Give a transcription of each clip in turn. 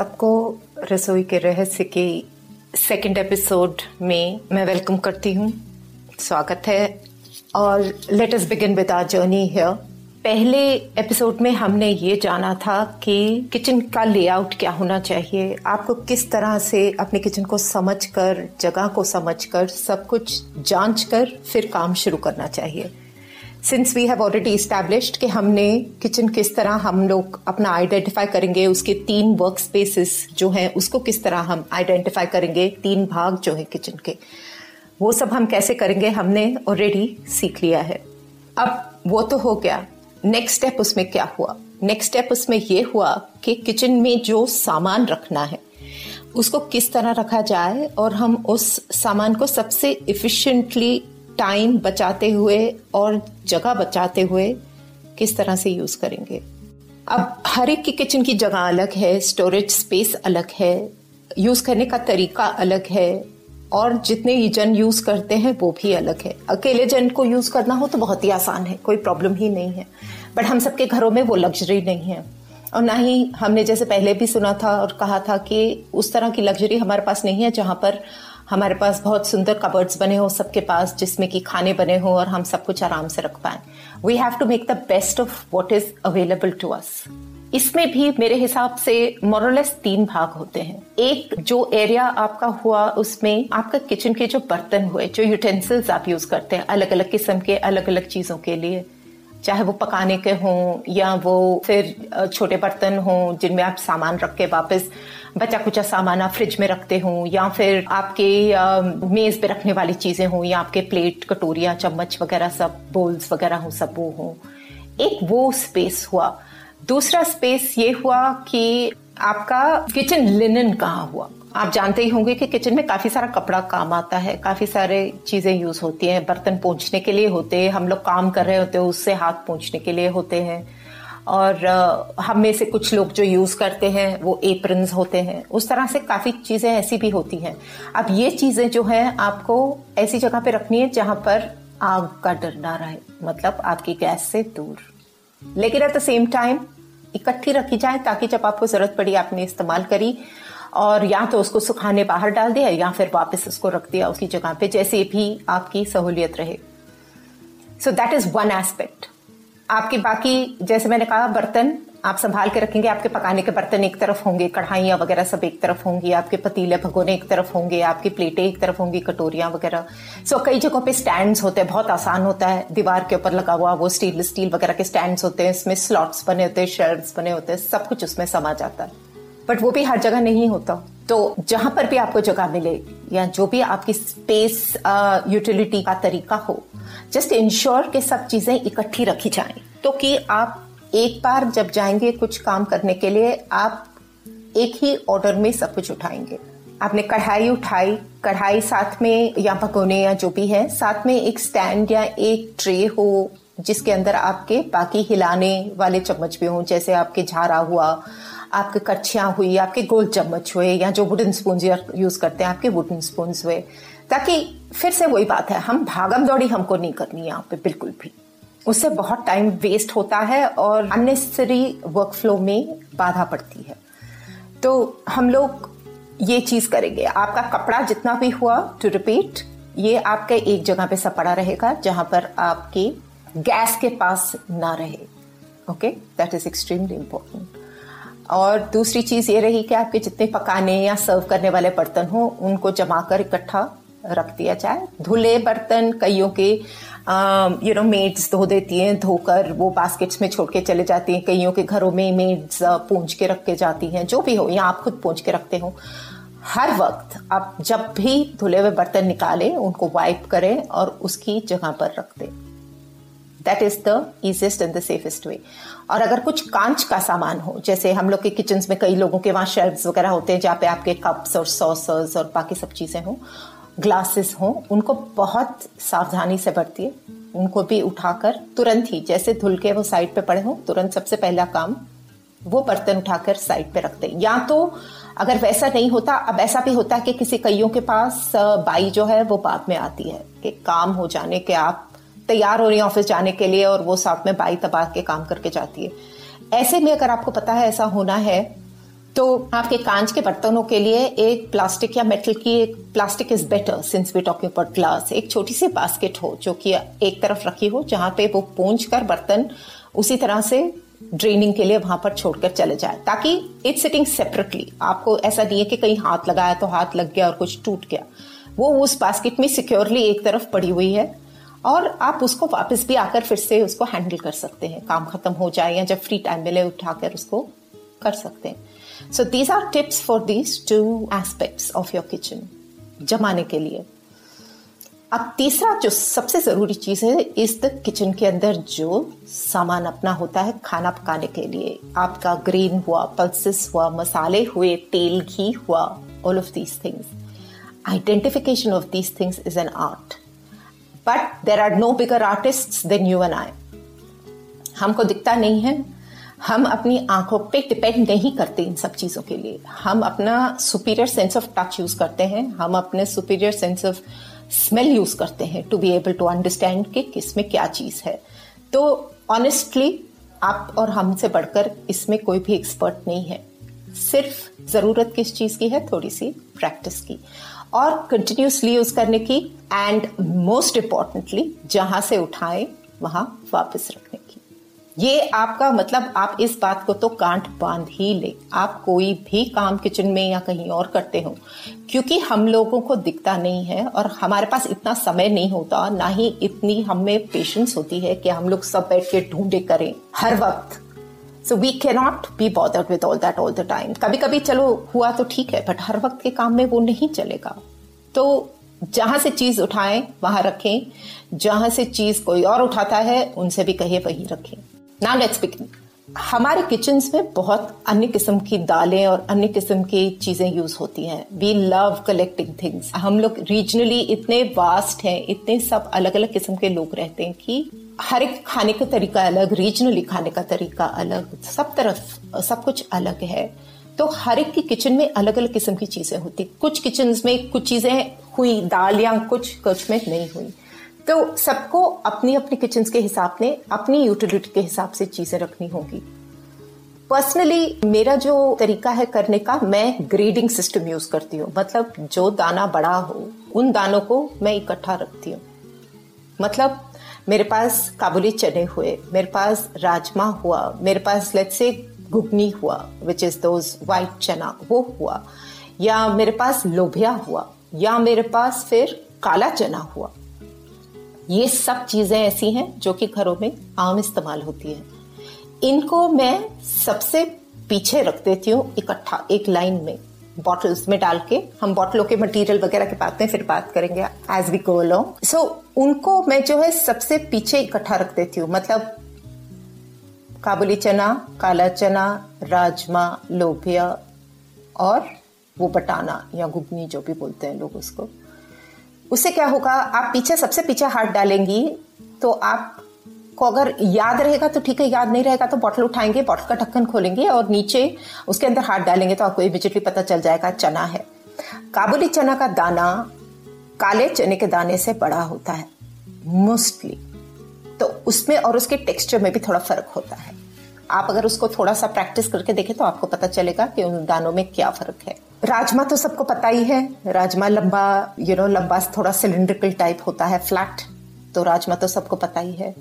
सबको रसोई के रहस्य के सेकंड एपिसोड में मैं वेलकम करती हूँ। स्वागत है। और let us begin with our journey here पहले एपिसोड में हमने ये जाना था कि किचन का लेआउट क्या होना चाहिए। आपको किस तरह से अपने किचन को समझकर, जगह को समझकर, सब कुछ जाँच कर फिर काम शुरू करना चाहिए। Since we have already established कि हमने किचन किस तरह हम लोग अपना आइडेंटिफाई करेंगे, उसके तीन वर्क स्पेसिस जो हैं, उसको किस तरह हम आइडेंटिफाई करेंगे, तीन भाग जो हैं किचन के। वो सब हम कैसे करेंगे, हमने ऑलरेडी सीख लिया है। अब वो तो हो गया। नेक्स्ट स्टेप उसमें क्या हुआ? नेक्स्ट स्टेप उसमें ये हुआ कि किचन में जो सामान रखना है, उसको किस तरह रखा जाए और हम उस सामान को सबसे इफिशिएंटली टाइम बचाते हुए और जगह बचाते हुए किस तरह से यूज़ करेंगे? अब हर एक की किचन की जगह अलग है स्टोरेज स्पेस अलग है यूज़ करने का तरीका अलग है, और जितने जन यूज़ करते हैं वो भी अलग है। अकेले जन को यूज़ करना हो तो बहुत ही आसान है, कोई प्रॉब्लम ही नहीं है। बट हम सबके घरों में वो लग्जरी नहीं है। और ना ही हमने जैसे पहले भी सुना था और कहा था कि उस तरह की लग्जरी हमारे पास नहीं है जहाँ पर हमारे पास बहुत सुंदर कबर्ड्स बने हो, सबके पास जिसमें कि खाने बने हो और हम सब कुछ आराम से रख पाए। We have to make the best of what is available to us इसमें भी मेरे हिसाब से मोरलेस तीन भाग होते हैं। एक, जो एरिया आपका हुआ, उसमें आपका किचन के जो बर्तन हुए, जो यूटेंसिल्स आप यूज़ करते हैं अलग अलग किस्म के अलग अलग चीज़ों के लिए। चाहे वो पकाने के हों या वो फिर छोटे बर्तन हों जिनमें आप सामान रख के वापस बचा कुचा सामान फ्रिज में रखते हों, या फिर आपके मेज पे रखने वाली चीज़ें हों, या आपके प्लेट, कटोरिया, चम्मच वगैरह सब बोल्स वगैरह हो, सब वो हों। एक वो स्पेस हुआ। दूसरा स्पेस ये हुआ कि आपका किचन लिनन कहाँ हुआ? आप जानते ही होंगे कि किचन में काफ़ी सारा कपड़ा काम आता है, काफ़ी सारे चीज़ें यूज़ होती हैं, बर्तन पोंछने के लिए होते हैं, हम लोग काम कर रहे होते हैं, उससे हाथ पोंछने के लिए होते हैं। और हम में से कुछ लोग जो यूज़ करते हैं, वो एप्रन्स होते हैं। उस तरह से काफ़ी चीज़ें ऐसी भी होती हैं। अब ये चीज़ें जो है, आपको ऐसी जगह पे रखनी है जहाँ पर आग का डर ना रहे मतलब आपकी गैस से दूर। लेकिन एट द सेम टाइम इकट्ठी रखी जाए ताकि जब आपको ज़रूरत पड़ी, आपने इस्तेमाल करी और या तो उसको सुखाने बाहर डाल दिया या फिर वापस उसको रख दिया उसकी जगह पे, जैसे भी आपकी सहूलियत रहे। So that is one aspect आपके बाकी, जैसे मैंने कहा, बर्तन आप संभाल के रखेंगे, आपके पकाने के बर्तन एक तरफ़ होंगे, कढ़ाइयाँ वगैरह सब एक तरफ़ होंगी, आपके पतीले भगोने एक तरफ़ होंगे, आपकी प्लेटें एक तरफ़ होंगी, कटोरियाँ वगैरह। सो कई जगहों पे स्टैंड्स होते हैं, बहुत आसान होता है, दीवार के ऊपर लगा हुआ, वो स्टील स्टील वगैरह के स्टैंड्स होते हैं, इसमें स्लॉट्स बने होते हैं शेल्व्स बने होते हैं, सब कुछ उसमें समा जाता है। बट वो भी हर जगह नहीं होता। तो जहाँ पर भी आपको जगह मिले, या जो भी आपकी स्पेस यूटिलिटी का तरीका हो जस्ट इंश्योर के सब चीज़ें इकट्ठी रखी जाएँ। तो कि आप एक बार जब जाएँगे कुछ काम करने के लिए, आप एक ही ऑर्डर में सब कुछ उठाएँगे। आपने कढ़ाई उठाई, कढ़ाई साथ में, या भगोने, या जो भी है, साथ में एक स्टैंड या एक ट्रे हो, जिसके अंदर आपके बाकी हिलाने वाले चम्मच भी हों, जैसे आपके झारा हुआ आपके कच्छियाँ हुई, आपके गोल चम्मच हुए, या जो वुडन स्पून यूज़ करते हैं, आपके वुडन स्पून हुए। ताकि फिर से वही बात है, हम भागम दौड़ी हमको नहीं करनी यहाँ पे, बिल्कुल भी। उससे बहुत टाइम वेस्ट होता है और अननेसेसरी वर्क फ्लो में बाधा पड़ती है। तो हम लोग ये चीज़ करेंगे। आपका कपड़ा जितना भी हुआ टू रिपीट ये आपके एक जगह पे सब पड़ा रहेगा, जहाँ पर आपके गैस के पास ना रहे। Okay that is extremely important और दूसरी चीज़ ये रही कि आपके जितने पकाने या सर्व करने वाले बर्तन हो, उनको जमा कर इकट्ठा रख दिया जाए। धुले बर्तन कईयों के यू नो मेड्स धो देती हैं, धोकर वो बास्केट्स में छोड़ के चले जाती हैं। कईयों के घरों में मेड्स पूंछ के रख के जाती हैं, जो भी हो, या आप खुद पूंछ के रखते हो। हर वक्त आप जब भी धुले हुए बर्तन निकालें, उनको वाइप करें और उसकी जगह पर रख दें। That is the easiest and the safest way और अगर कुछ कांच का सामान हो, जैसे हम लोग के किचन में कई लोगों के वहाँ शेल्फ वगैरह होते हैं, जहाँ पे आपके कप्स और सॉसर्स और बाकी सब चीज़ें हों ग्लासेस हों, उनको बहुत सावधानी से बरतिए। उनको भी उठाकर तुरंत ही, जैसे धुल के वो साइड पे पड़े हों, तुरंत सबसे पहला काम वो बर्तन उठाकर साइड पे रख दें या तो अगर वैसा नहीं होता, अब ऐसा भी होता है कि किसी कईयों के पास बाई जो है वो बाद में आती है, कि काम हो जाने के आप तैयार हो रही हैं ऑफ़िस जाने के लिए और वो साथ में बाई तबा के काम करके जाती है। ऐसे में अगर आपको पता है ऐसा होना है तो आपके कांच के बर्तनों के लिए एक प्लास्टिक या मेटल की एक plastic is better since we talking about glass एक छोटी सी बास्केट हो जो कि एक तरफ़ रखी हो, जहाँ पे वो पूंछ कर बर्तन उसी तरह से ड्रेनिंग के लिए वहाँ पर छोड़कर चले जाए, ताकि इट्स सिटिंग सेपरेटली आपको ऐसा नहीं है कि कहीं हाथ लगाया तो हाथ लग गया और कुछ टूट गया। वो उस बास्केट में सिक्योरली एक तरफ़ पड़ी हुई है। और आप उसको वापस भी आकर फिर से उसको हैंडल कर सकते हैं। काम खत्म हो जाए या जब फ्री टाइम मिले, उठाकर उसको कर सकते हैं। So these are tips for these two aspects of your kitchen जमाने के लिए। अब तीसरा जो सबसे ज़रूरी चीज़ है इस द किचन के अंदर जो सामान अपना होता है, खाना पकाने के लिए। आपका ग्रीन हुआ पल्सेस हुआ, मसाले हुए, तेल, घी हुआ all of these things identification of these things is an art but there are no bigger artist than you and I हमको दिखता नहीं है। हम अपनी आँखों पे डिपेंड नहीं करते इन सब चीज़ों के लिए। हम अपना superior sense of touch use करते हैं। हम अपने superior sense of smell use करते हैं to be able to understand कि किसमें क्या चीज़ है। तो ऑनेस्टली आप और हमसे बढ़कर इसमें कोई भी एक्सपर्ट नहीं है। सिर्फ़ ज़रूरत किस चीज़ की है? थोड़ी सी प्रैक्टिस की। और कंटिन्यूसली यूज़ करने की एंड मोस्ट इंपॉर्टेंटली जहाँ से उठाएँ, वहाँ वापस रखने की। ये आपका मतलब आप इस बात को तो कांट बाँध ही ले। आप कोई भी काम किचन में या कहीं और करते हो, क्योंकि हम लोगों को दिखता नहीं है और हमारे पास इतना समय नहीं होता, ना ही इतनी हमें पेशेंस होती है कि हम लोग सब बैठ के ढूंढे करें। हर वक्त so we can not be bothered with all that all the time कभी कभी चलो, हुआ तो ठीक है बट हर वक्त के काम में वो नहीं चलेगा। तो जहाँ से चीज़ उठाएँ, वहाँ रखें। जहाँ से चीज़ कोई और उठाता है, उनसे भी कहिए, वहीं रखें। नाउ लेट्स बिगिन हमारे किचन में बहुत अन्य किस्म की दालें और अन्य किस्म की चीज़ें यूज़ होती हैं। वी लव कलेक्टिंग थिंग्स हम लोग रीजनली इतने वास्ट हैं, इतने सब अलग अलग किस्म के लोग रहते हैं कि हर एक खाने का तरीका अलग रीजनली खाने का तरीका अलग, सब तरफ़, सब कुछ अलग है। तो हर एक की किचन में अलग अलग किस्म की चीज़ें होती कुछ किचन में कुछ चीज़ें हुई, दाल या कुछ कुछ में नहीं हुई। तो सबको अपनी अपनी किचन के हिसाब से, अपनी यूटिलिटी के हिसाब से चीज़ें रखनी होगी। पर्सनली मेरा जो तरीका है करने का, मैं ग्रेडिंग सिस्टम यूज़ करती हूँ। मतलब जो दाना बड़ा हो, उन दानों को मैं इकट्ठा रखती हूँ। मतलब मेरे पास काबुली चने हुए, मेरे पास राजमा हुआ, मेरे पास लेट से घुगनी हुआ विच इज़ दोज वाइट चना, वो हुआ। या मेरे पास लोभिया हुआ, या मेरे पास फिर काला चना हुआ। ये सब चीज़ें ऐसी हैं जो कि घरों में आम इस्तेमाल होती है। इनको मैं सबसे पीछे रख देती हूँ इकट्ठा, एक लाइन में बॉटल्स में डाल के। हम बॉटलों के मटेरियल वगैरह के बात में फिर बात करेंगे as we go along so उनको मैं जो है सबसे पीछे इकट्ठा रख देती हूँ। मतलब काबुली चना, काला चना, राजमा, लोभिया और वो बटाना या घुगनी जो भी बोलते हैं लोग उसको। उससे क्या होगा? आप पीछे, सबसे पीछे हाथ डालेंगी तो आप को अगर याद रहेगा तो ठीक है, याद नहीं रहेगा तो बॉटल उठाएँगे बॉटल का ढक्कन खोलेंगे और नीचे उसके अंदर हाथ डालेंगे तो आपको इमिजिएटली पता चल जाएगा चना है। काबुली चना का दाना काले चने के दाने से बड़ा होता है मोस्टली तो उसमें और उसके टेक्सचर में भी थोड़ा फ़र्क होता है। आप अगर उसको थोड़ा सा प्रैक्टिस करके देखें तो आपको पता चलेगा कि उन दानों में क्या फ़र्क है। राजमा तो सबको पता ही है। राजमा लंबा यू नो लंबा थोड़ा सिलिंड्रिकल टाइप होता है फ्लैट तो राजमा तो सबको पता ही है।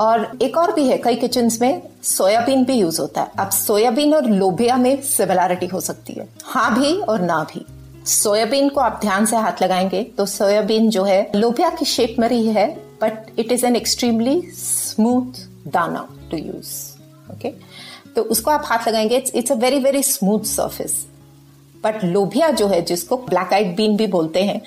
और एक और भी है, कई किचन में सोयाबीन भी यूज़ होता है। अब सोयाबीन और लोबिया में सिमिलैरिटी हो सकती है। हाँ भी और ना भी। सोयाबीन को आप ध्यान से हाथ लगाएँगे तो सोयाबीन जो है, लोबिया की शेप में रही है but it is an extremely smooth दाना टू यूज़ ओके तो उसको आप हाथ लगाएँगे। It's it's a very very smooth surface but लोभिया जो है, जिसको ब्लैक आइड बीन भी बोलते हैं,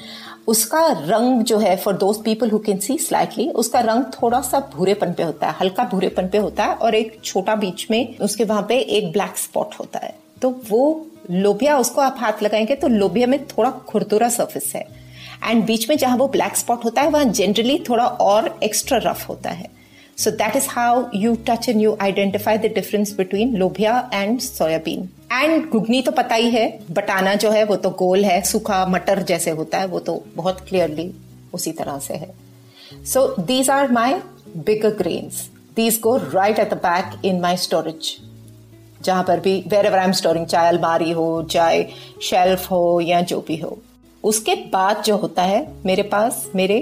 उसका रंग जो है for those people who can see slightly उसका रंग थोड़ा सा भूरेपन पे होता है, हल्का भूरेपन पे होता है और एक छोटा बीच में उसके वहाँ पे एक ब्लैक स्पॉट होता है। तो वो लोभिया उसको आप हाथ लगाएँगे तो लोभिया में थोड़ा खुरदुरा सर्फिस है। एंड बीच में जहाँ वो ब्लैक स्पॉट होता है, वहाँ जनरली थोड़ा और एक्स्ट्रा रफ होता है। So that is how you touch and you identify the difference between लोबिया एंड सोयाबीन एंड घुगनी तो पता ही है, बटाना जो है वो तो गोल है, सूखा मटर जैसे होता है, वो तो बहुत क्लियरली उसी तरह से है। So these are my bigger grains these go right at the back in my storage जहाँ पर भी wherever I am storing चाहे अलमारी हो, चाहे शेल्फ हो या जो भी हो। उसके बाद जो होता है, मेरे पास, मेरे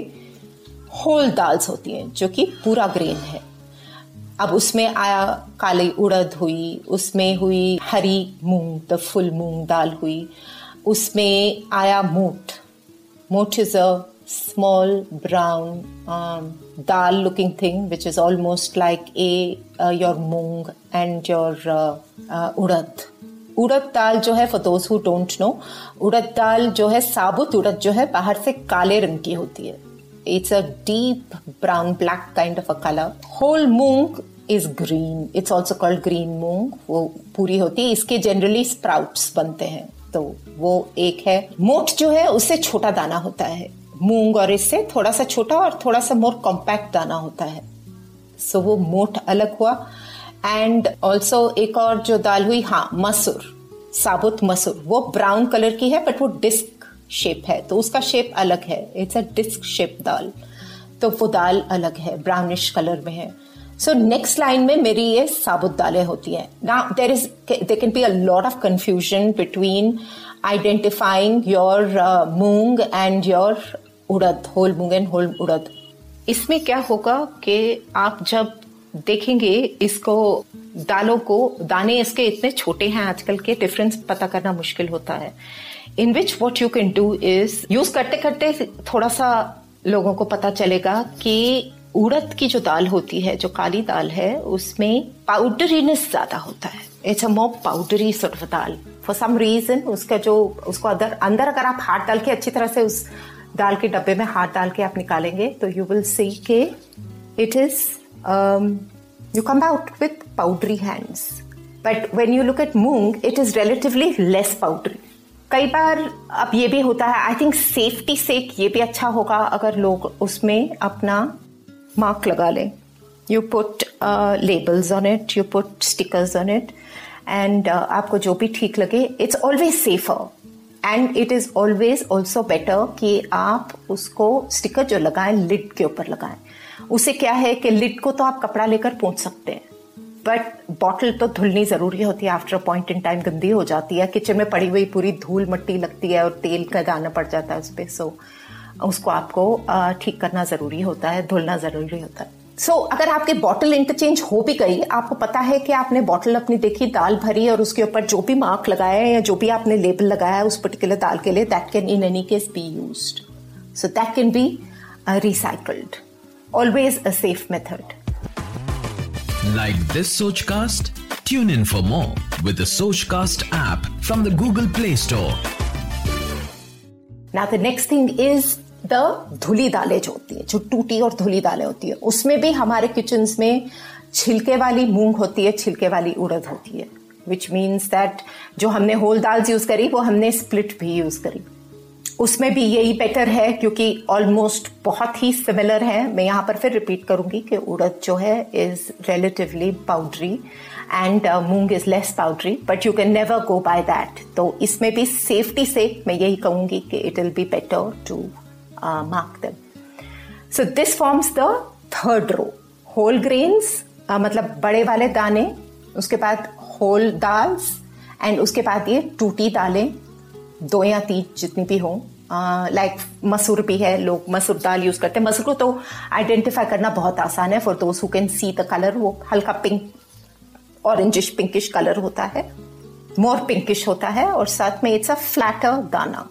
होल दाल्स होती हैं जो कि पूरा ग्रेन है। अब उसमें आया काली उड़द हुई उसमें हुई हरी मूंग द फुल मूंग दाल हुई। उसमें आया मोट। मोट is a um, dal looking thing which is almost like a uh, your mung and your uh, uh, urad उड़द दाल जो है for those who don't know उड़द दाल जो है साबुत उड़द जो है बाहर से काले रंग की होती है। It's a deep brown black kind of a colour whole moong is green it's also called green मूंग वो पूरी होती है। इसके जनरली स्प्राउट्स बनते हैं। तो वो एक है। मोट जो है उससे छोटा दाना होता है। मूंग और इससे थोड़ा सा छोटा और थोड़ा सा मोर कॉम्पैक्ट दाना होता है। सो so, वो मोट अलग हुआ। एंड ऑल्सो एक और जो दाल हुई हाँ मसूर। साबुत मसूर। वो ब्राउन कलर की है बट वो डिस्क शेप है तो उसका शेप अलग है। इट्स अ डिस्क शेप दाल तो वो दाल अलग है ब्राउनिश कलर में है। सो नेक्स्ट लाइन में मेरी ये साबुत दालें होती हैं। ना there is they can be a lot of confusion between identifying your moong and your urad whole moong and whole उड़द इसमें क्या होगा कि आप जब देखेंगे इसको, दालों को, दाने इसके इतने छोटे हैं आजकल के डिफरेंस पता करना मुश्किल होता है। In which what you can do is use करते करते थोड़ा सा लोगों को पता चलेगा कि उड़द की जो दाल होती है, जो काली दाल है, उसमें पाउडरीनेस ज़्यादा होता है। It's a more powdery sort of dal. For some reason उसका जो, उसको अंदर अंदर अगर आप हाथ डाल के अच्छी तरह से उस दाल के डब्बे में हाथ डाल के आप निकालेंगे तो यू विल सी के it is um, you come out with powdery hands. But when you look at moong, it is relatively less powdery. कई बार अब ये भी होता है आई थिंक सेफ्टी से ये भी अच्छा होगा अगर लोग उसमें अपना मार्क लगा लें you put labels on it you put stickers on it and आपको जो भी ठीक लगे it's always safer and it is always also better कि आप उसको स्टिकर जो लगाएँ लिड के ऊपर लगाएँ। उसे क्या है कि लिड को तो आप कपड़ा लेकर पहुँच सकते हैं। बट बॉटल तो धुलनी ज़रूरी होती है। आफ्टर पॉइंट इन टाइम गंदी हो जाती है। किचन में पड़ी हुई पूरी धूल मट्टी लगती है और तेल का दाना पड़ जाता है उस पर सो उसको आपको ठीक करना ज़रूरी होता है, धुलना ज़रूरी होता है। सो so, अगर आपके बॉटल इंटरचेंज हो भी गई आपको पता है कि आपने बॉटल अपनी देखी दाल भरी और उसके ऊपर जो भी मार्क लगाया है या जो भी आपने लेबल लगाया है उस पर्टिकुलर दाल के लिए that can in any case be use so that can be recycled always a safe method. Like this Sochcast? Tune in for more with the Sochcast app from the Google Play Store. Now the next thing is the धुली दालें जो होती है, जो टूटी और धुली दालें होती है, उसमें भी हमारे किचन में छिलके वाली मूंग होती है, छिलके वाली उड़द होती है विच मीन्स दैट जो हमने होल दाल यूज़ करी, वो हमने स्प्लिट भी यूज़ करी। उसमें भी यही बेटर है, क्योंकि ऑलमोस्ट बहुत ही सिमिलर है। मैं यहाँ पर फिर रिपीट करूँगी कि उड़द जो है is relatively powdery and moong is less powdery but you can never go by that तो इसमें भी सेफ्टी से मैं यही कहूँगी कि it will be better to mark them so this forms the third row whole grains मतलब बड़े वाले दाने, उसके बाद होल दाल्स एंड उसके बाद ये टूटी दालें, दो या तीन जितनी भी हों लाइक मसूर भी है, लोग मसूर दाल यूज़ करते हैं। मसूर को तो आइडेंटिफाई करना बहुत आसान है for those who can see the colour वो हल्का पिंक ऑरेंजिश पिंकिश कलर होता है मोर पिंकिश होता है, और साथ में इट्स अ फ्लैटर दाना।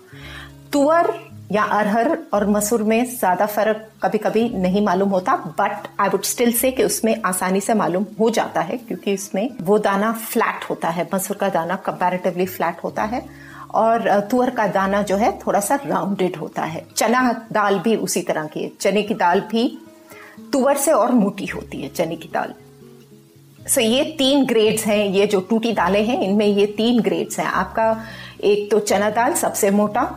तुअर या अरहर और मसूर में ज़्यादा फ़र्क कभी कभी नहीं मालूम होता but I would still say कि उसमें आसानी से मालूम हो जाता है, क्योंकि उसमें वो दाना फ्लैट होता है, मसूर का दाना कंपैरेटिवली फ्लैट होता है और तुअर का दाना जो है थोड़ा सा राउंडेड होता है। चना दाल भी उसी तरह की है। चने की दाल भी तुअर से और मोटी होती है, चने की दाल। सो ये तीन ग्रेड्स हैं, ये जो टूटी दालें हैं, इनमें ये तीन ग्रेड्स हैं। आपका एक तो चना दाल सबसे मोटा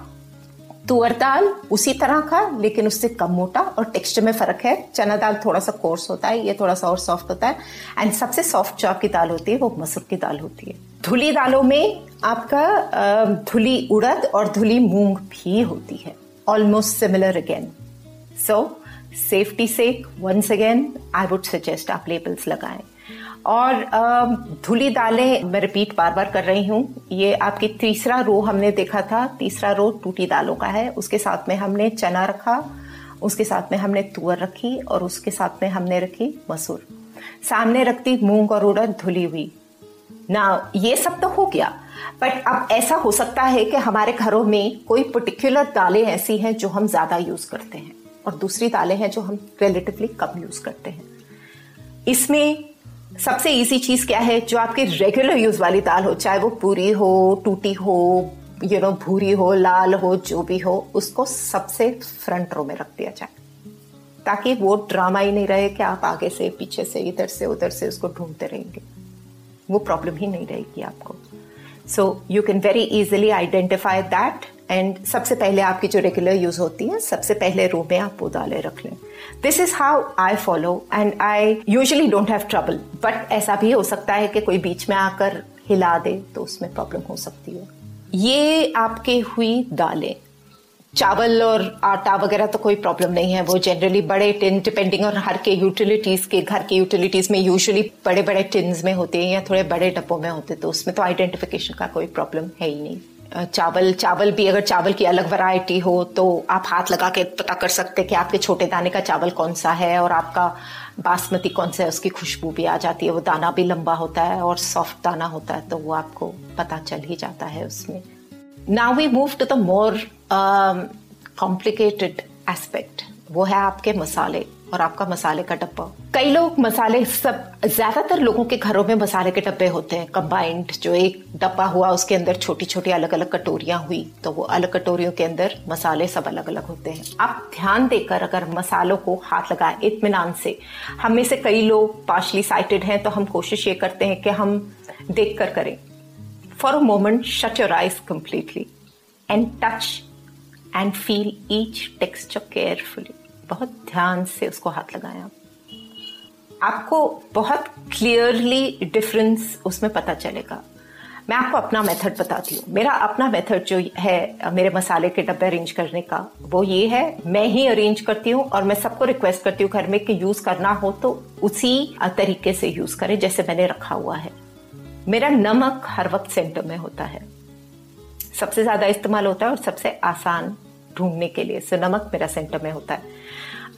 तुअर दाल उसी तरह का, लेकिन उससे कम मोटा और टेक्सचर में फ़र्क है। चना दाल थोड़ा सा कोर्स होता है, ये थोड़ा सा और सॉफ्ट होता है। एंड सबसे सॉफ्ट जो आपकी दाल होती है, वो मसूर की दाल होती है। धुली दालों में आपका धुली उड़द और धुली मूंग भी होती है। Almost similar again so safety sake once again I would suggest आप लेबल्स लगाएँ। और धुली दालें मैं रिपीट बार बार कर रही हूँ। ये आपकी तीसरा रो हमने देखा था। तीसरा रो टूटी दालों का है। उसके साथ में हमने चना रखा, उसके साथ में हमने तुअर रखी और उसके साथ में हमने रखी मसूर। सामने रखती मूंग और उड़द धुली हुई। ना, ये सब तो हो गया। बट अब ऐसा हो सकता है कि हमारे घरों में कोई पर्टिकुलर दालें ऐसी हैं जो हम ज़्यादा यूज़ करते हैं और दूसरी दालें हैं जो हम रिलेटिवली कम यूज़ करते हैं। इसमें सबसे इजी चीज़ क्या है? जो आपकी रेगुलर यूज़ वाली दाल हो, चाहे वो पूरी हो, टूटी हो यू नो भूरी हो, लाल हो, जो भी हो, उसको सबसे फ्रंट रो में रख दिया जाए। ताकि वो ड्रामा ही नहीं रहे कि आप आगे से, पीछे से, इधर से, उधर से उसको ढूंढते रहेंगे। वो प्रॉब्लम ही नहीं रहेगी आपको। So you can very easily identify that and सबसे पहले आपकी जो रेगुलर यूज़ होती है, सबसे पहले रो में आप वो दालें रख लें। This is how I follow and I usually don't have trouble but ऐसा भी हो सकता है कि कोई बीच में आकर हिला दे तो उसमें प्रॉब्लम हो सकती है। ये आपके हुई दालें। चावल और आटा वगैरह तो कोई प्रॉब्लम नहीं है। वो जनरली बड़े टिन डिपेंडिंग और हर के यूटिलिटीज के, घर के यूटिलिटीज में यूजुअली बड़े बड़े टिन्स में होते हैं या थोड़े बड़े डब्बों में होते तो उसमें तो आइडेंटिफिकेशन का कोई प्रॉब्लम है ही नहीं। चावल चावल भी, अगर चावल की अलग वैरायटी हो तो आप हाथ लगा के पता कर सकते हैं कि आपके छोटे दाने का चावल कौन सा है और आपका बासमती कौन सा है, उसकी खुशबू भी आ जाती है। वो दाना भी लंबा होता है और सॉफ्ट दाना होता है तो वो आपको पता चल ही जाता है उसमें। Now we move to the more complicated aspect वो है आपके मसाले। और आपका मसाले का डब्बा। कई लोग मसाले सब, ज़्यादातर लोगों के घरों में मसाले के डब्बे होते हैं। कंबाइंड जो एक डब्बा हुआ, उसके अंदर छोटी छोटी अलग अलग कटोरियाँ हुई तो वो अलग कटोरियों के अंदर मसाले सब अलग अलग होते हैं। आप ध्यान देकर अगर मसालों को हाथ लगाए इतमान से। हम में से कई लोग पार्शली साइटेड हैं तो हम कोशिश ये करते हैं कि हम देख कर। करें for a moment shut your eyes completely and touch and feel each texture carefully. बहुत ध्यान से उसको हाथ लगाएँ आप आपको बहुत क्लियरली डिफरेंस उसमें पता चलेगा। मैं आपको अपना मेथड बताती हूँ। मेरा अपना मेथड जो है, मेरे मसाले के डब्बे अरेंज करने का, वो ये है, मैं ही अरेंज करती हूँ और मैं सबको रिक्वेस्ट करती हूँ घर में कि यूज़ करना हो तो उसी तरीके से यूज़ करें, जैसे मैंने रखा हुआ है। मेरा नमक हर वक्त सेंटर में होता है। सबसे ज़्यादा इस्तेमाल होता है और सबसे आसान ढूँढने के लिए। सो नमक मेरा सेंटर में होता है।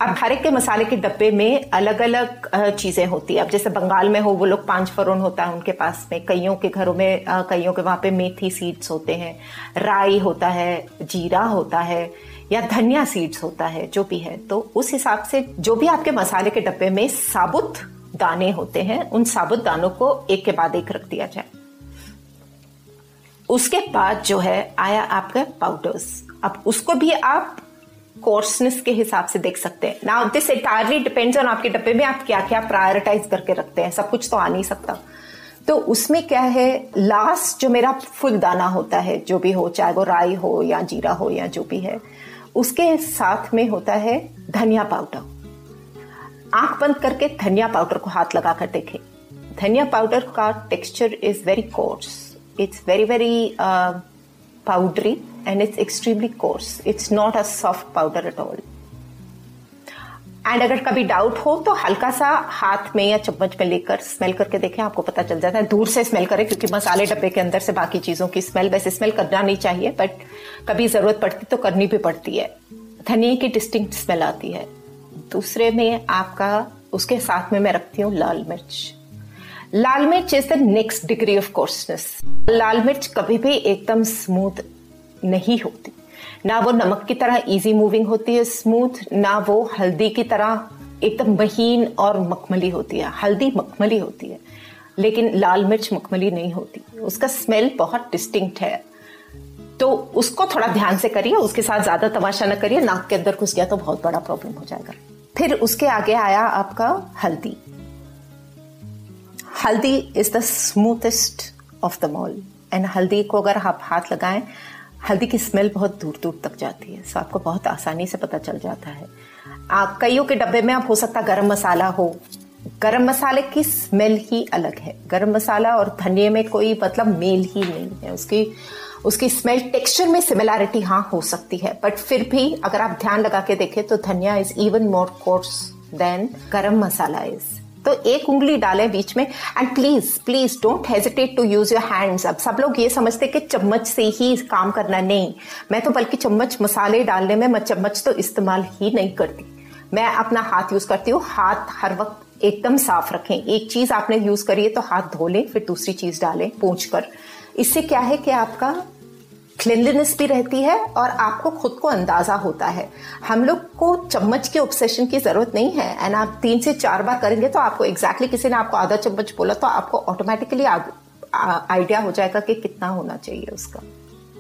अब हर एक के मसाले के डब्बे में अलग अलग चीज़ें होती है। अब जैसे बंगाल में हो, वो लोग पाँच फरोन होता है उनके पास में। कईयों के घरों में कईयों के वहाँ पे मेथी सीड्स होते हैं, राई होता है, जीरा होता है, या धनिया सीड्स होता है, जो भी है। तो उस हिसाब से जो भी आपके मसाले के डब्बे में साबुत दाने होते हैं, उन साबुत दानों को एक के बाद एक रख दिया जाए। उसके बाद जो है, आया आपका पाउडर्स अब उसको भी आप कोर्सनेस के हिसाब से देख सकते हैं। Now this entirely depends on आपके डब्बे में आप क्या क्या प्रायोरिटाइज करके रखते हैं। सब कुछ तो आ नहीं सकता। तो उसमें क्या है लास्ट जो मेरा फुल दाना होता है, जो भी हो, चाहे वो राई हो या जीरा हो या जो भी है, उसके साथ में होता है धनिया पाउडर आँख बंद करके धनिया पाउडर को हाथ लगा कर देखें। धनिया पाउडर का texture is very coarse it's very very powdery and it's extremely coarse it's not a soft powder at all and अगर कभी डाउट हो तो हल्का सा हाथ में या चम्मच में लेकर स्मेल करके देखें, आपको पता चल जाता है। दूर से स्मेल करें, क्योंकि मसाले डब्बे के अंदर से बाकी चीज़ों की स्मेल वैसे स्मेल करना नहीं चाहिए बट कभी ज़रूरत पड़ती तो करनी भी पड़ती है। धनिया की डिस्टिंक्ट स्मेल आती है। दूसरे में आपका, उसके साथ में मैं रखती हूँ लाल मिर्च। लाल मिर्च is the next degree of coarseness लाल मिर्च कभी भी एकदम स्मूथ नहीं होती। ना वो नमक की तरह इजी मूविंग होती है स्मूथ ना वो हल्दी की तरह एकदम महीन और मखमली होती है। हल्दी मखमली होती है, लेकिन लाल मिर्च मखमली नहीं होती। उसका स्मेल बहुत डिस्टिंक्ट है। तो उसको थोड़ा ध्यान से करिए, उसके साथ ज़्यादा तमाशा ना करिए, नाक के अंदर घुस गया तो बहुत बड़ा प्रॉब्लम हो जाएगा। फिर उसके आगे आया आपका हल्दी। हल्दी is the smoothest of the mall and हल्दी को अगर आप हाथ लगाएँ हल्दी की स्मेल बहुत दूर दूर तक जाती है। सो आपको बहुत आसानी से पता चल जाता है। आप कईयों के डब्बे में आप हो सकता गरम मसाला हो। गरम मसाले की स्मेल ही अलग है। गरम मसाला और धनिए में कोई मतलब मेल ही नहीं है। उसकी उसकी स्मेल टेक्सचर में सिमिलैरिटी हाँ हो सकती है। बट फिर भी अगर आप ध्यान लगा के देखें तो धनिया is even more coarse than garam masala is तो एक उंगली डालें बीच में। And please please don't hesitate to use your hands अब सब लोग ये समझते कि चम्मच से ही काम करना नहीं। मैं तो बल्कि चम्मच मसाले डालने में मैं चम्मच तो इस्तेमाल ही नहीं करती। मैं अपना हाथ यूज़ करती हूँ। हाथ हर वक्त एकदम साफ़ रखें। एक चीज़ आपने यूज़ करी है तो हाथ धो लें, फिर दूसरी चीज़ डालें, पूछ कर। इससे क्या है कि आपका क्लिनलीनेस भी रहती है और आपको खुद को अंदाज़ा होता है। हम लोग को चम्मच के ऑब्सेशन की ज़रूरत नहीं है। एंड आप तीन से चार बार करेंगे तो आपको एग्जैक्टली exactly किसी ने आपको आधा चम्मच बोला तो आपको ऑटोमेटिकली आइडिया हो जाएगा कि कितना होना चाहिए उसका।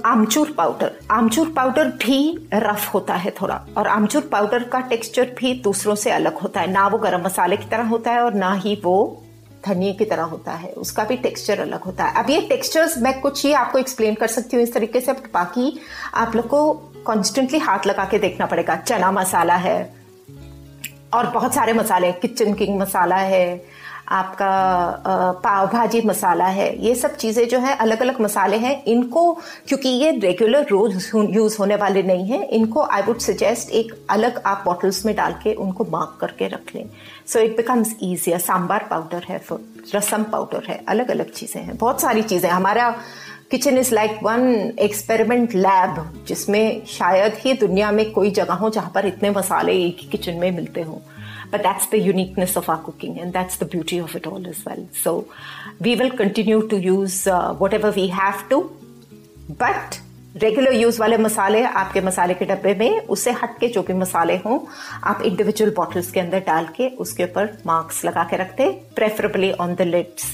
आमचूर पाउडर आमचूर पाउडर भी रफ होता है थोड़ा। और आमचूर पाउडर का टेक्सचर भी दूसरों से अलग होता है। ना वो गरम मसाले की तरह होता है और ना ही वो धनिए की तरह होता है, उसका भी टेक्सचर अलग होता है। अब ये टेक्सचर्स मैं कुछ ही आपको एक्सप्लेन कर सकती हूँ इस तरीके से बाकी आप लोग को कॉन्स्टेंटली हाथ लगा के देखना पड़ेगा। चना मसाला है और बहुत सारे मसाले किचन किंग मसाला है आपका पाव भाजी मसाला है। ये सब चीज़ें जो है अलग अलग मसाले हैं। इनको, क्योंकि ये रेगुलर रोज यूज़ होने वाले नहीं हैं, इनको आई वुड सजेस्ट एक अलग आप बॉटल्स में डाल के उनको मार्क करके रख लें। So it becomes easier sambar powder है रसम पाउडर है अलग अलग चीज़ें हैं। बहुत सारी चीज़ें हमारा kitchen is like one experiment lab जिसमें शायद ही दुनिया में कोई जगह हो जहाँ पर इतने मसाले एक ही किचन में मिलते हों। But that's the uniqueness of our cooking and that's the beauty of it all as well so we will continue to use uh, whatever we have to but regular use वाले मसाले आपके मसाले के डब्बे में उससे हट के जो भी मसाले हों आप इंडिविजुअल बॉटल्स के अंदर डाल के उसके ऊपर मार्क्स लगा के रखते प्रेफरेबली ऑन द लिड्स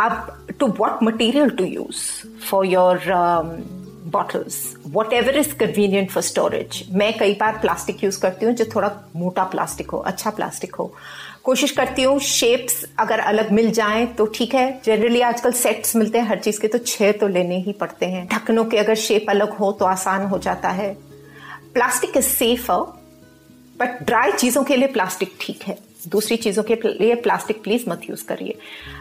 अब to what material to use for your bottles whatever is convenient for storage मैं कई बार प्लास्टिक यूज़ करती हूँ जो थोड़ा मोटा प्लास्टिक हो अच्छा प्लास्टिक हो। कोशिश करती हूँ शेप्स अगर अलग मिल जाए तो ठीक है। जनरली आजकल सेट्स मिलते हैं, हर चीज़ के तो छह तो लेने ही पड़ते हैं। ढक्कनों के अगर शेप अलग हो तो आसान हो जाता है। Plastic is safe but dry चीज़ों के लिए प्लास्टिक ठीक है। दूसरी चीज़ों के लिए प्लास्टिक प्लीज़ मत यूज़ करिए।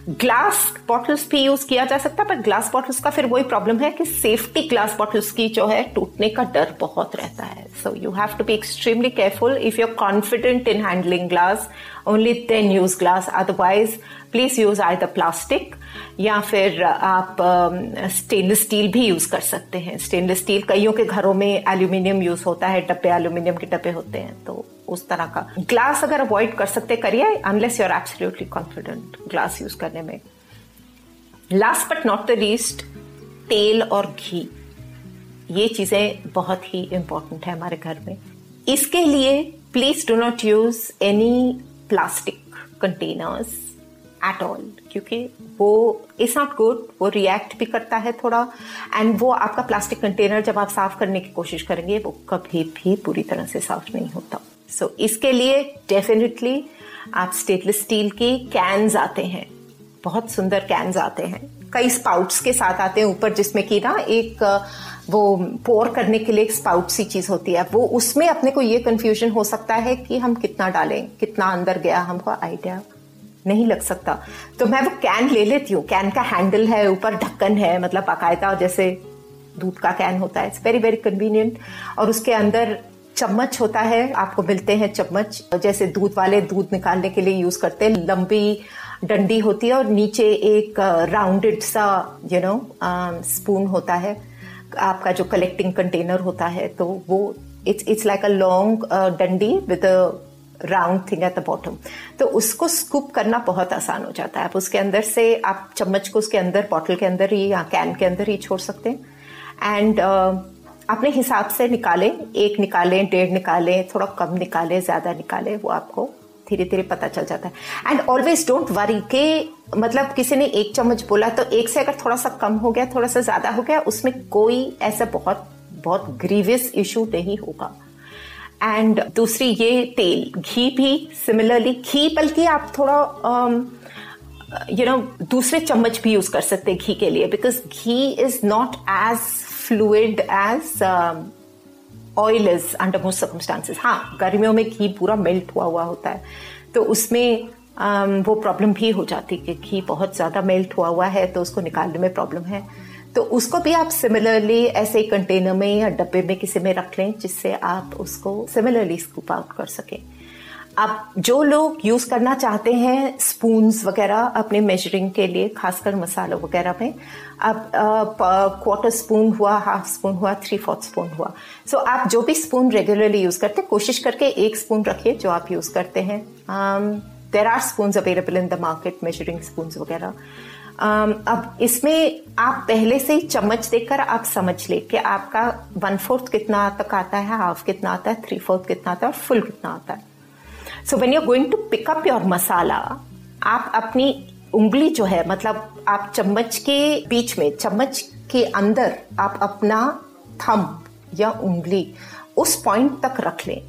ग्लास बॉटल्स भी यूज़ किया जा सकता है पर ग्लास बॉटल्स का फिर वही प्रॉब्लम है कि सेफ्टी ग्लास बॉटल्स की जो है टूटने का डर बहुत रहता है। So you have to be extremely careful if you are confident in handling glass only then use glass otherwise please use I the plastic या फिर आप स्टेनलेस स्टील भी यूज़ कर सकते हैं। स्टेनलेस स्टील कईयों के घरों में एल्यूमिनियम यूज़ होता है, डब्बे एल्यूमिनियम के डब्बे होते हैं तो उस तरह का। ग्लास अगर अवॉइड कर सकते, करिए unless you are absolutely confident glass use करने में। Last but not the least तेल और घी। ये चीज़ें बहुत ही इंपॉर्टेंट है हमारे घर में। इसके लिए please do not use any plastic containers at all क्योंकि वो इज़ नॉट गुड वो रिएक्ट भी करता है थोड़ा एंड वो आपका प्लास्टिक कंटेनर जब आप साफ़ करने की कोशिश करेंगे वो कभी भी पूरी तरह से साफ़ नहीं होता। सो so, इसके लिए डेफिनेटली आप स्टेनलेस स्टील की कैंस आते हैं। बहुत सुंदर कैंस आते हैं। कई स्पाउट्स के साथ आते हैं ऊपर जिसमें कि ना एक वो पोर करने के लिए एक स्पाउट सी चीज़ होती है। वो उसमें अपने को ये कंफ्यूजन हो सकता है कि हम कितना डालें कितना अंदर गया हमको आइडिया नहीं लग सकता। तो मैं वो कैन ले लेती हूँ। कैन का हैंडल है, ऊपर ढक्कन है मतलब बाकायदा जैसे दूध का कैन होता है। इट्स वेरी वेरी कन्वीनियंट और उसके अंदर चम्मच होता है, आपको मिलते हैं चम्मच। जैसे दूध वाले दूध निकालने के लिए यूज़ करते हैं, लंबी डंडी होती है और नीचे एक राउंडेड सा यू नो स्पून होता है। आपका जो कलेक्टिंग कंटेनर होता है तो वो it's it's like a long डंडी with round thing at the bottom तो उसको स्कूप करना बहुत आसान हो जाता है। आप उसके अंदर से आप चम्मच को उसके अंदर बॉटल के अंदर ही या कैन के अंदर ही छोड़ सकते हैं। एंड uh, अपने हिसाब से निकालें। एक निकालें डेढ़ निकालें थोड़ा कम निकालें ज़्यादा निकालें वो आपको धीरे धीरे पता चल जाता है। एंड ऑलवेज डोंट वरी के मतलब किसी ने एक चम्मच बोला तो एक से अगर थोड़ा सा कम हो गया थोड़ा सा ज़्यादा हो गया उसमें कोई ऐसा बहुत बहुत ग्रीवियस इशू नहीं होगा। एंड दूसरी ये तेल घी भी सिमिलरली घी बल्कि आप थोड़ा यू um, नो दूसरे चम्मच भी यूज़ कर सकते हैं घी के लिए because ghee is not as fluid as oil is under most circumstances हाँ गर्मियों में घी पूरा मेल्ट हुआ हुआ होता है तो उसमें um, वो प्रॉब्लम भी हो जाती है कि घी बहुत ज़्यादा मेल्ट हुआ हुआ है तो उसको निकालने में प्रॉब्लम है। तो उसको भी आप सिमिलरली ऐसे ही कंटेनर में या डब्बे में किसी में रख लें जिससे आप उसको सिमिलरली स्कूप आउट कर सकें। आप जो लोग यूज़ करना चाहते हैं स्पून्स वगैरह अपने मेजरिंग के लिए खासकर मसालों वगैरह में आप क्वार्टर स्पून हुआ हाफ़ स्पून हुआ थ्री फोर्थ स्पून हुआ। सो so, आप जो भी स्पून रेगुलरली यूज़ करते हैं कोशिश करके एक स्पून रखिए जो आप यूज़ करते हैं। There are spoon available in the market measuring spoon वगैरह। अब इसमें आप पहले से ही चम्मच देकर आप समझ ले कि आपका वन फोर्थ कितना तक आता है, हाफ़ कितना आता है थ्री फोर्थ कितना आता है और फुल कितना आता है। So when you going to pick up your masala आप अपनी उंगली जो है मतलब आप चम्मच के बीच में, चम्मच के अंदर आप अपना थम या उंगली उस पॉइंट तक रख लें,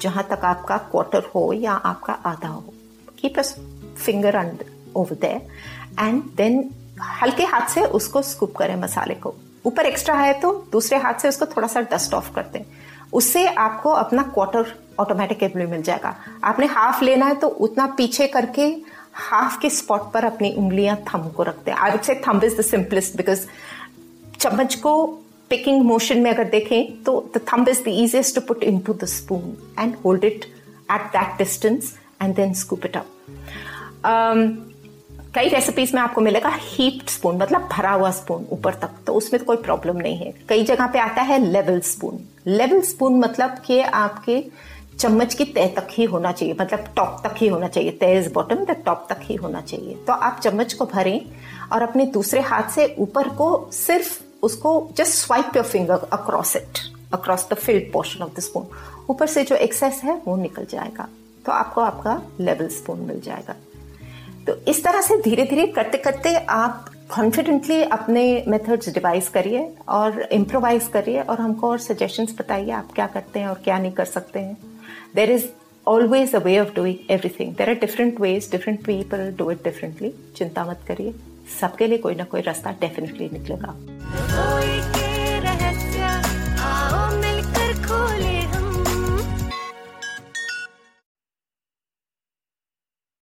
जहाँ तक आपका क्वार्टर हो या आपका आधा हो। Keep finger under over there and then हल्के हाथ से उसको स्कूप करें मसाले को। ऊपर एक्स्ट्रा है तो दूसरे हाथ से उसको थोड़ा सा डस्ट ऑफ़ कर दें। उससे आपको अपना क्वार्टर ऑटोमेटिक ऑटोमेटिकली मिल जाएगा। आपने हाफ़ लेना है तो उतना पीछे करके हाफ़ के स्पॉट पर अपनी उंगलियाँ थम को रखते हैं आई वुड से थम इज़ द सिंपलेस्ट बिकॉज़ चम्मच को पिकिंग मोशन में अगर देखें तो the thumb is the easiest to put in to the spoon and hold it at that distance and then scoop it up कई रेसिपीज़ में आपको मिलेगा हीप्ड स्पून मतलब भरा हुआ स्पून ऊपर तक तो उसमें तो कोई प्रॉब्लम नहीं है। कई जगह पे आता है लेवल स्पून लेवल स्पून मतलब कि आपके चम्मच की तय तक ही होना चाहिए मतलब टॉप तक ही होना चाहिए। तय इज़ बॉटम द टॉप तक ही होना चाहिए। तो आप चम्मच को भरें और अपने दूसरे हाथ से ऊपर को सिर्फ़ उसको just swipe your finger across it across the filled portion of the spoon ऊपर से जो एक्सेस है, वो निकल जाएगा। तो आपको आपका लेवल स्पून मिल जाएगा। तो इस तरह से धीरे धीरे करते करते आप कॉन्फिडेंटली अपने मेथड्स डिवाइस करिए और इम्प्रोवाइज करिए और हमको और सजेशंस बताइए आप क्या करते हैं और क्या नहीं कर सकते हैं। There is always a way of doing everything there are different ways different people do it differently चिंता मत करिए। सबके लिए कोई ना कोई रास्ता डेफिनेटली निकलेगा। आओ मिलकर खोले।